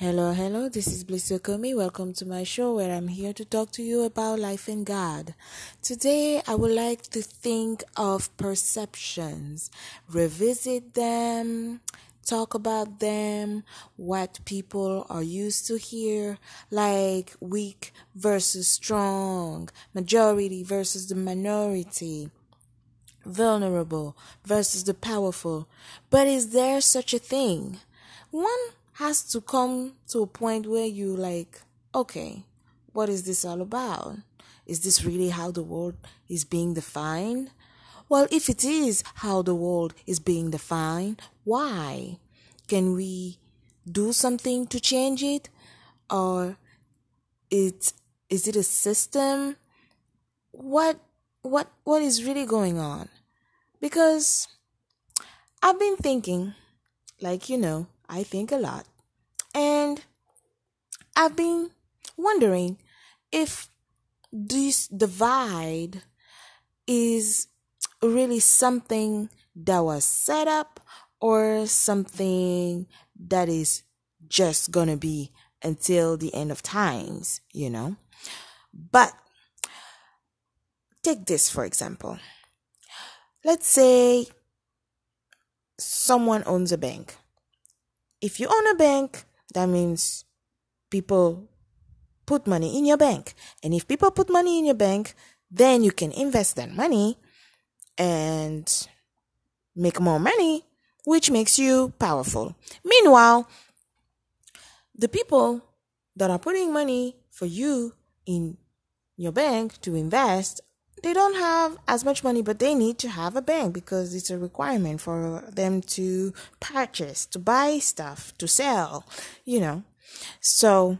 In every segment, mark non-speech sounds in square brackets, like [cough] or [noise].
Hello, hello, this is Bliss Yokomi. Welcome to my show where I'm here to talk to you about life in God. Today, I would like to think of perceptions, revisit them, talk about them, what people are used to hear, like weak versus strong, majority versus the minority vulnerable versus the powerful. But is there such a thing? One has to come to a point where you like, okay, what is this all about? Is this really how the world is being defined? Well, if it is how the world is being defined, why? Can we do something to change it? Or it is it a system? What what what is really going on? Because I've been thinking, like you know, I think a lot. And I've been wondering if this divide is really something that was set up or something that is just gonna be until the end of times, you know. But take this for example. Let's say someone owns a bank. If you own a bank, that means people put money in your bank. And if people put money in your bank, then you can invest that money and make more money, which makes you powerful. Meanwhile, the people that are putting money for you in your bank to invest, they don't have as much money, but they need to have a bank because it's a requirement for them to purchase, to buy stuff, to sell, you know. So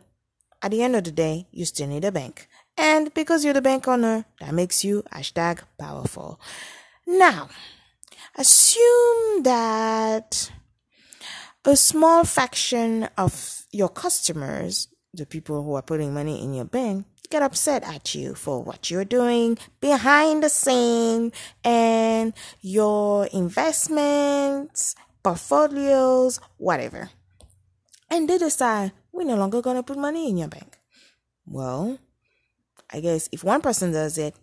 at the end of the day, you still need a bank. And because you're the bank owner, that makes you hashtag powerful. Now, assume that a small fraction of your customers, the people who are putting money in your bank, get upset at you for what you're doing behind the scene and your investments, portfolios, whatever. And they decide we're no longer going to put money in your bank. Well, I guess if one person does it,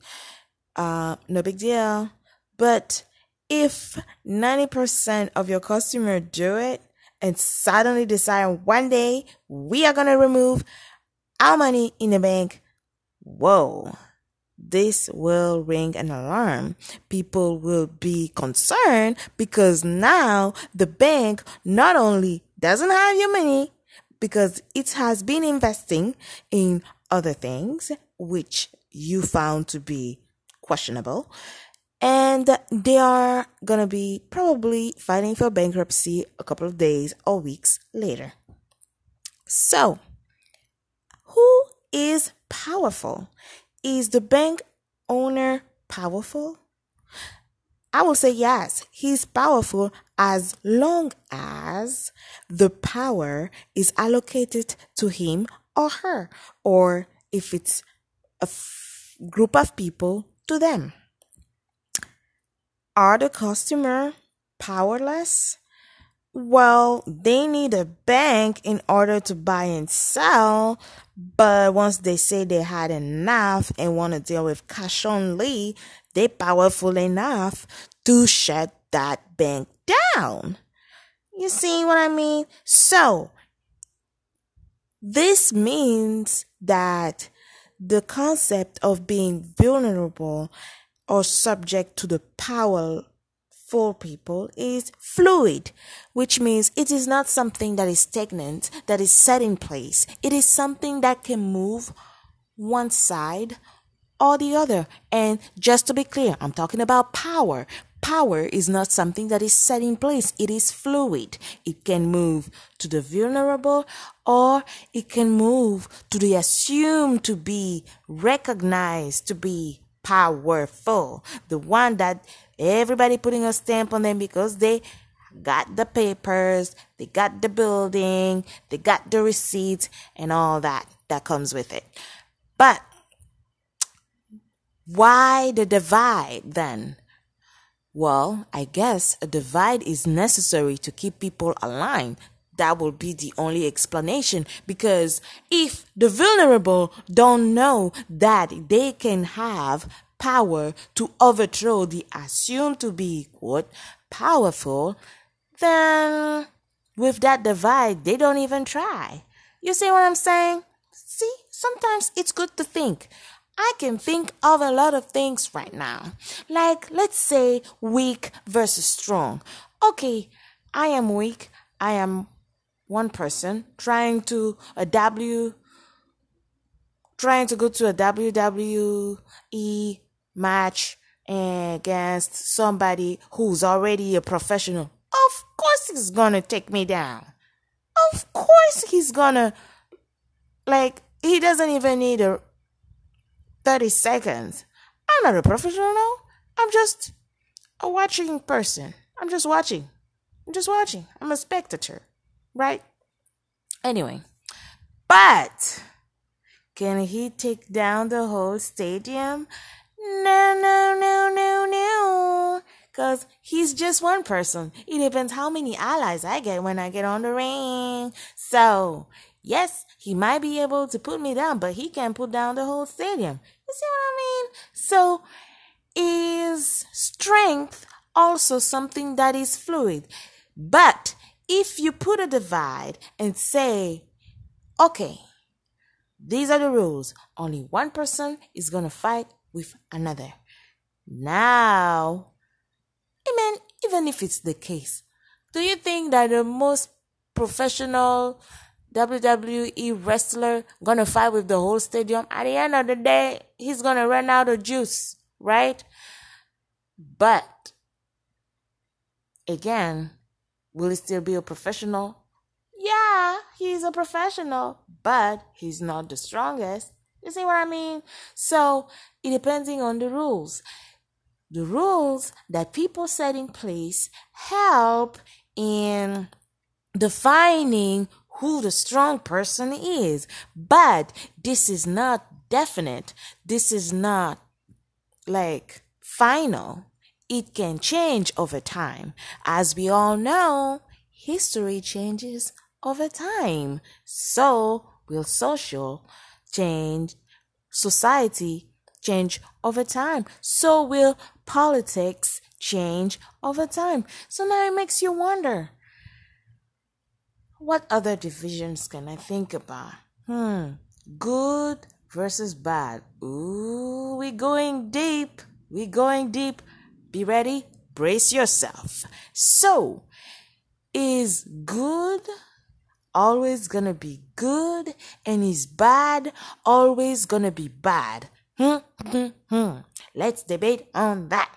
uh, no big deal. But if 90% of your customer do it and suddenly decide one day we are going to remove our money in the bank, whoa, this will ring an alarm. People will be concerned because now the bank not only doesn't have your money because it has been investing in other things which you found to be questionable and they are going to be probably filing for bankruptcy a couple of days or weeks later. So, who is powerful? Is the bank owner powerful? I will say yes, he's powerful as long as the power is allocated to him or her, or if it's a f- group of people, to them. Are the customer powerless? Well, they need a bank in order to buy and sell, but once they say they had enough and want to deal with cash only, they're powerful enough to shut that bank down. You see what I mean? So, this means that the concept of being vulnerable or subject to the power for people is fluid, which means it is not something that is stagnant, that is set in place. It is something that can move one side or the other. And just to be clear, I'm talking about power. Power is not something that is set in place. It is fluid. It can move to the vulnerable or it can move to the assumed to be recognized to be powerful. The one that everybody putting a stamp on them because they got the papers, they got the building, they got the receipts and all that that comes with it. But why the divide then? Well, I guess a divide is necessary to keep people aligned. that will be the only explanation because if the vulnerable don't know that they can have power to overthrow the assumed to be quote powerful, then with that divide, they don't even try. You see what I'm saying? See, sometimes it's good to think. I can think of a lot of things right now. Like, let's say weak versus strong. Okay, I am weak. I am one person trying to a W trying to go to a WWE match against somebody who's already a professional. Of course he's gonna take me down. Of course he's gonna like he doesn't even need a 30 seconds. I'm not a professional. I'm just a watching person. I'm just watching. I'm just watching. I'm a spectator. Right? Anyway. But can he take down the whole stadium? No, no, no, no, no. Cause he's just one person. It depends how many allies I get when I get on the ring. So, yes, he might be able to put me down, but he can't put down the whole stadium. You see what I mean? So, is strength also something that is fluid? But if you put a divide and say, okay, these are the rules. Only one person is going to fight with another. Now, I mean, even if it's the case, do you think that the most professional WWE wrestler gonna fight with the whole stadium? At the end of the day, he's gonna run out of juice, right? But again, will he still be a professional? Yeah, he's a professional, but he's not the strongest. You see what I mean? So it depending on the rules. The rules that people set in place help in defining who the strong person is. But this is not definite. This is not like final. It can change over time. As we all know, history changes over time. So will social change, society change over time. So will politics change over time. So now it makes you wonder what other divisions can I think about? Hmm, good versus bad. Ooh, we going deep. We going deep. Be ready. Brace yourself. So, is good always gonna be good and is bad always gonna be bad? Hmm, hmm, hmm. Let's debate on that.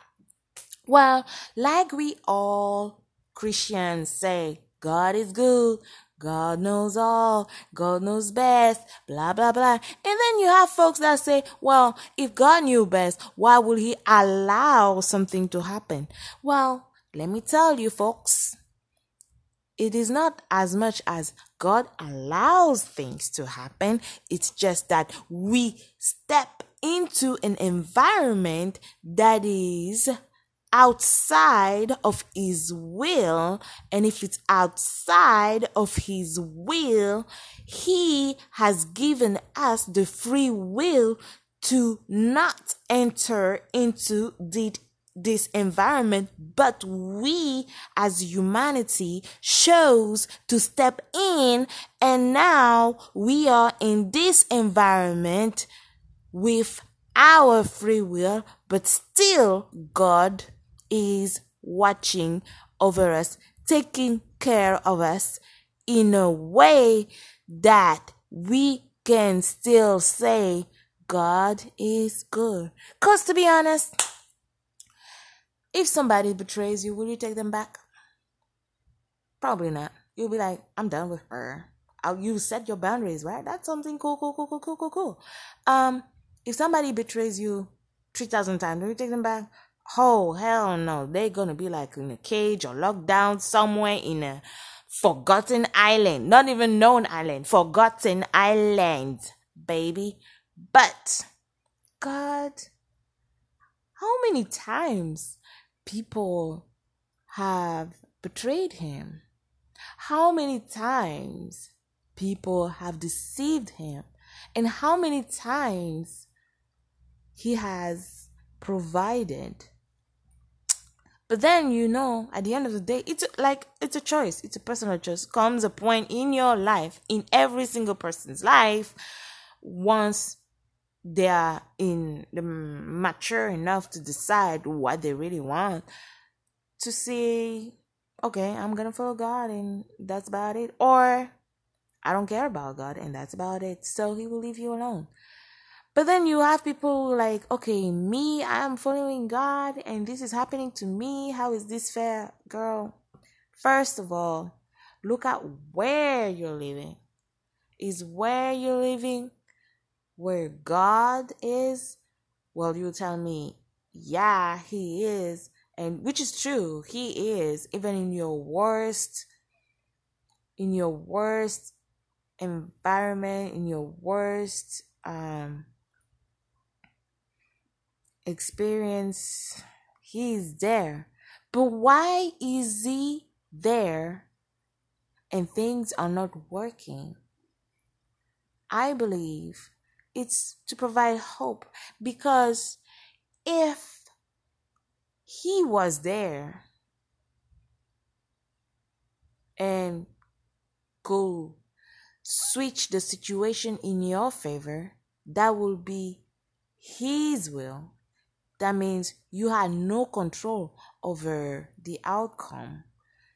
Well, like we all Christians say, God is good. God knows all. God knows best. Blah, blah, blah. And then you have folks that say, well, if God knew best, why would he allow something to happen? Well, let me tell you folks, it is not as much as God allows things to happen. It's just that we step into an environment that is outside of his will and if it's outside of his will he has given us the free will to not enter into the this environment, but we as humanity chose to step in and now we are in this environment with our free will, but still God is watching over us, taking care of us in a way that we can still say God is good. Because to be honest, if somebody betrays you, will you take them back? Probably not. You'll be like, I'm done with her. You set your boundaries, right? That's something cool, cool, cool, cool, cool, cool, cool. Um, if somebody betrays you 3,000 times, will you take them back? Oh, hell no. They're gonna be like in a cage or locked down somewhere in a forgotten island. Not even known island. Forgotten island, baby. But, God, how many times people have betrayed him? how many times people have deceived him and how many times he has provided but then you know, at the end of the day, it's like it's a choice. It's a personal choice. Comes a point in your life, in every single person's life, once they are in the mature enough to decide what they really want, to say, okay, I'm gonna follow God and that's about it, or I don't care about God and that's about it. So He will leave you alone. But then you have people like, okay, me, I'm following God and this is happening to me. How is this fair? Girl, first of all, look at where you're living. Is where you're living where God is? Well, you tell me, yeah, He is. And which is true, He is, even in your worst, in your worst environment, in your worst, um, experience, he's there. But why is he there and things are not working? I believe it's to provide hope because if he was there and could switch the situation in your favor, that will be his will that means you had no control over the outcome.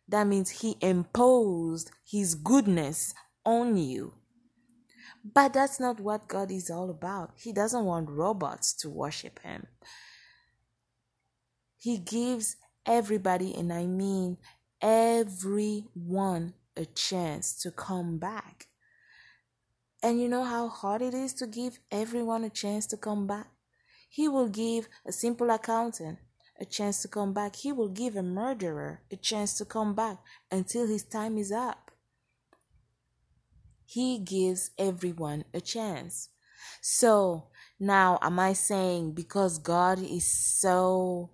That means he imposed his goodness on you. But that's not what God is all about. He doesn't want robots to worship him. He gives everybody, and I mean everyone, a chance to come back. And you know how hard it is to give everyone a chance to come back? He will give a simple accountant a chance to come back. He will give a murderer a chance to come back until his time is up. He gives everyone a chance. So now, am I saying because God is so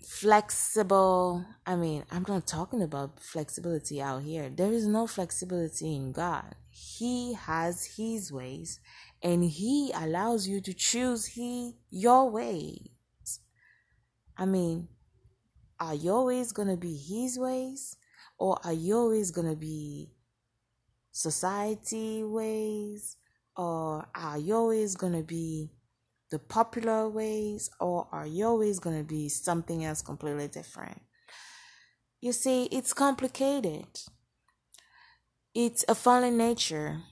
flexible? I mean, I'm not talking about flexibility out here. There is no flexibility in God. He has his ways and he allows you to choose he your ways. I mean, are your ways to be his ways or are you always going to be society ways or are you always going to be the popular ways or are you always going to be something else completely different? You see, it's complicated. It's a fallen nature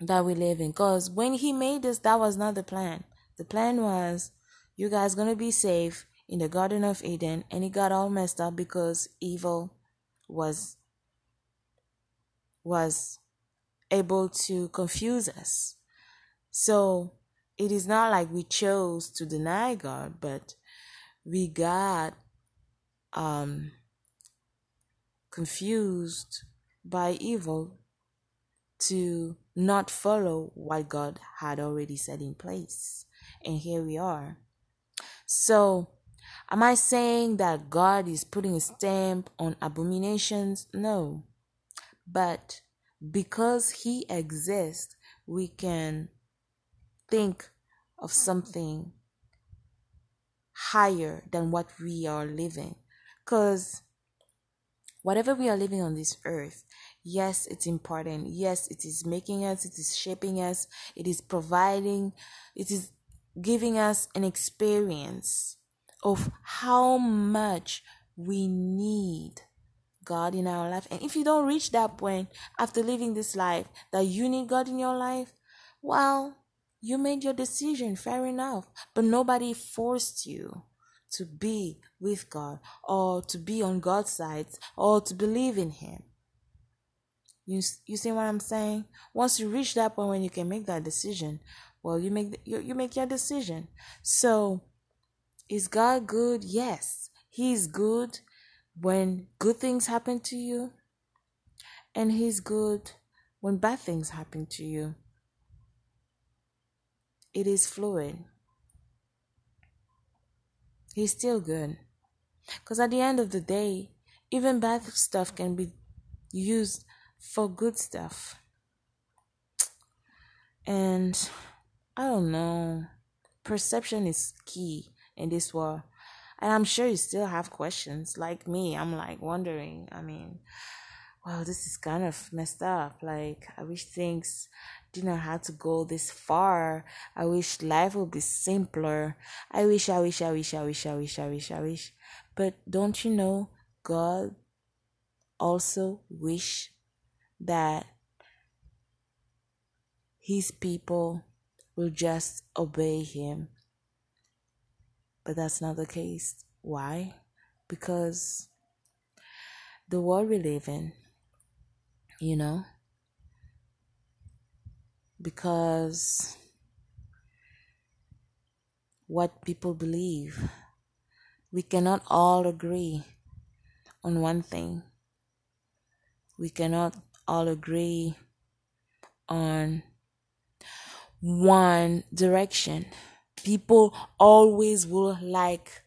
that we live in. Because when he made this, that was not the plan. The plan was you guys gonna be safe in the Garden of Eden, and it got all messed up because evil was was able to confuse us. So it is not like we chose to deny God, but we got um confused by evil to not follow what God had already set in place. And here we are. So, am I saying that God is putting a stamp on abominations? No. But because He exists, we can think of something higher than what we are living. Because whatever we are living on this earth, Yes, it's important. Yes, it is making us, it is shaping us, it is providing, it is giving us an experience of how much we need God in our life. And if you don't reach that point after living this life that you need God in your life, well, you made your decision, fair enough. But nobody forced you to be with God or to be on God's side or to believe in Him. You you see what I'm saying? Once you reach that point when you can make that decision, well, you make you, you make your decision. So, is God good? Yes, He's good when good things happen to you, and He's good when bad things happen to you. It is fluid. He's still good. Because at the end of the day, even bad stuff can be used for good stuff. And I don't know. Perception is key in this world. And I'm sure you still have questions like me. I'm like wondering. I mean, wow, this is kind of messed up. Like, I wish things didn't have to go this far. I wish life would be simpler. I wish, I wish, I wish, I wish, I wish, I wish, I wish. But don't you know, God also wish that his people will just obey him. But that's not the case. Why? Because the world we live in, you know, because what people believe, we cannot all agree on one thing. We cannot all agree on one direction. People always will like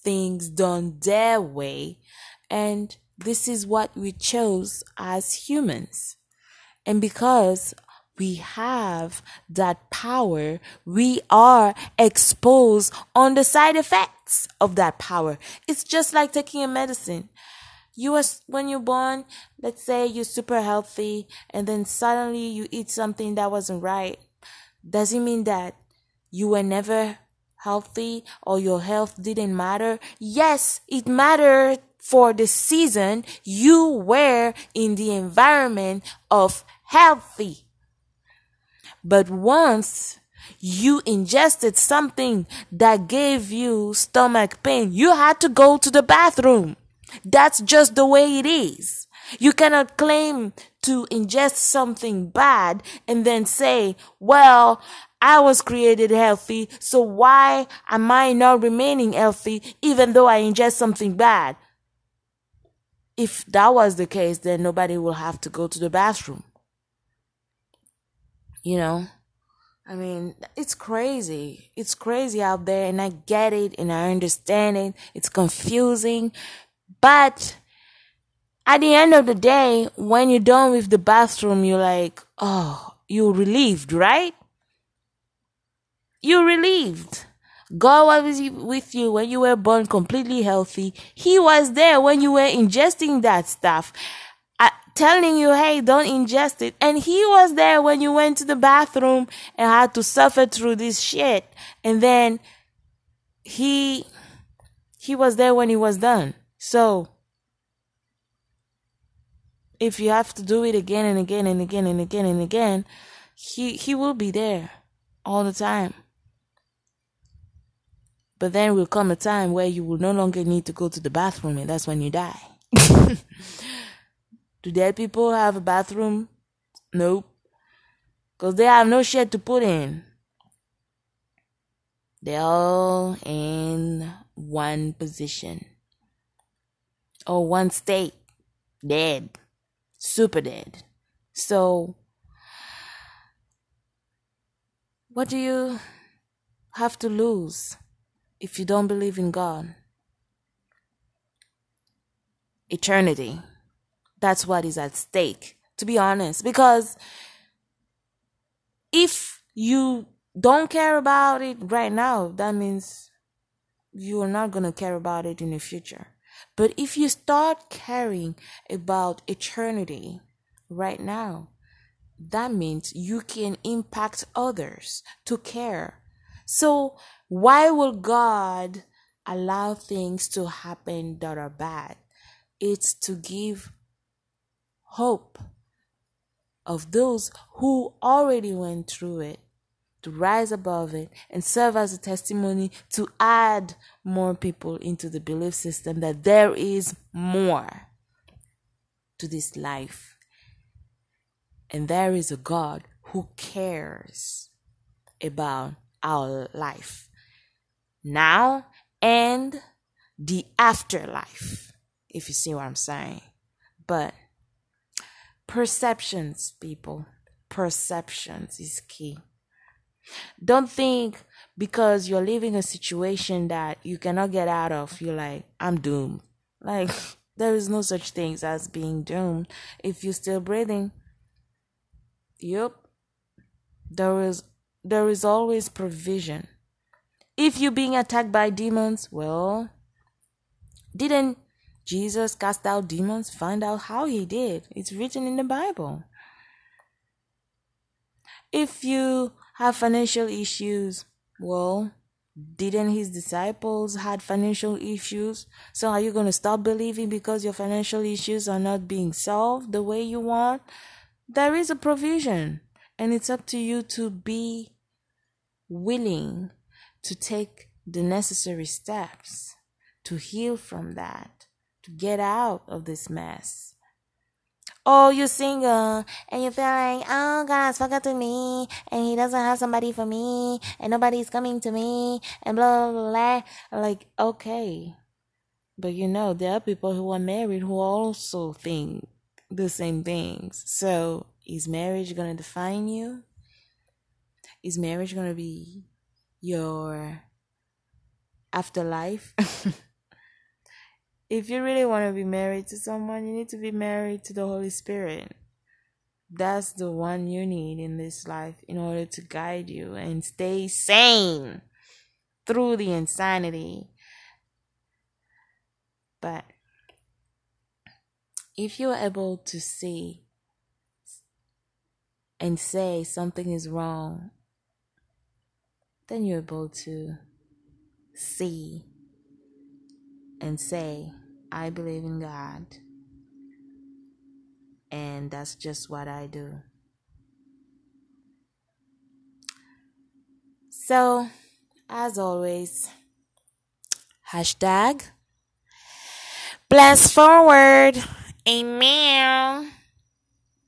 things done their way, and this is what we chose as humans. And because we have that power, we are exposed on the side effects of that power. It's just like taking a medicine. You are, when you're born, let's say you're super healthy and then suddenly you eat something that wasn't right does it mean that you were never healthy or your health didn't matter? Yes, it mattered for the season you were in the environment of healthy. But once you ingested something that gave you stomach pain, you had to go to the bathroom. That's just the way it is. You cannot claim to ingest something bad and then say, well, I was created healthy, so why am I not remaining healthy even though I ingest something bad? If that was the case, then nobody will have to go to the bathroom. You know? I mean, it's crazy. It's crazy out there, and I get it and I understand it. It's confusing, but at the end of the day, when you're done with the bathroom, you're like, oh, you're relieved, right? You're relieved. God was with you when you were born completely healthy. He was there when you were ingesting that stuff, uh, telling you, hey, don't ingest it. And He was there when you went to the bathroom and had to suffer through this shit. And then He, He was there when He was done. So, if you have to do it again and again and again and again and again, he he will be there all the time. But then will come a time where you will no longer need to go to the bathroom and that's when you die. [laughs] Do dead people have a bathroom? Nope. Cause they have no shit to put in. They're all in one position. Or one state. Dead super dead. So, what do you have to lose if you don't believe in God? Eternity. That's what is at stake, to be honest. Because if you don't care about it right now, that means you are not going to care about it in the future. But if you start caring about eternity right now, that means you can impact others to care. So, why will God allow things to happen that are bad? It's to give hope of those who already went through it to rise above it and serve as a testimony to add more people into the belief system that there is more to this life. And there is a God who cares about our life now and the afterlife, if you see what I'm saying. But perceptions, people, perceptions is key. Don't think because you're living a situation that you cannot get out of. You're like, I'm doomed. Like, [laughs] there is no such things as being doomed. If you're still breathing, yep, there is there is always provision. If you're being attacked by demons, well, didn't Jesus cast out demons? Find out how he did. It's written in the Bible. If you have financial issues, well, didn't his disciples had financial issues? So are you going to stop believing because your financial issues are not being solved the way you want? There is a provision, and it's up to you to be willing to take the necessary steps to heal from that, to get out of this mess. Oh, you're single and you feel like, oh, God's fucked to me and He doesn't have somebody for me and nobody's coming to me and blah, blah, blah. Like, okay. But you know, there are people who are married who also think the same things. So, is marriage going to define you? Is marriage going to be your afterlife? [laughs] if you really want to be married to someone, you need to be married to the Holy Spirit. That's the one you need in this life in order to guide you and stay sane through the insanity. But if you're able to see and say something is wrong, then you're able to see and say, I believe in God. And that's just what I do. So, as always, hashtag bless forward. Amen.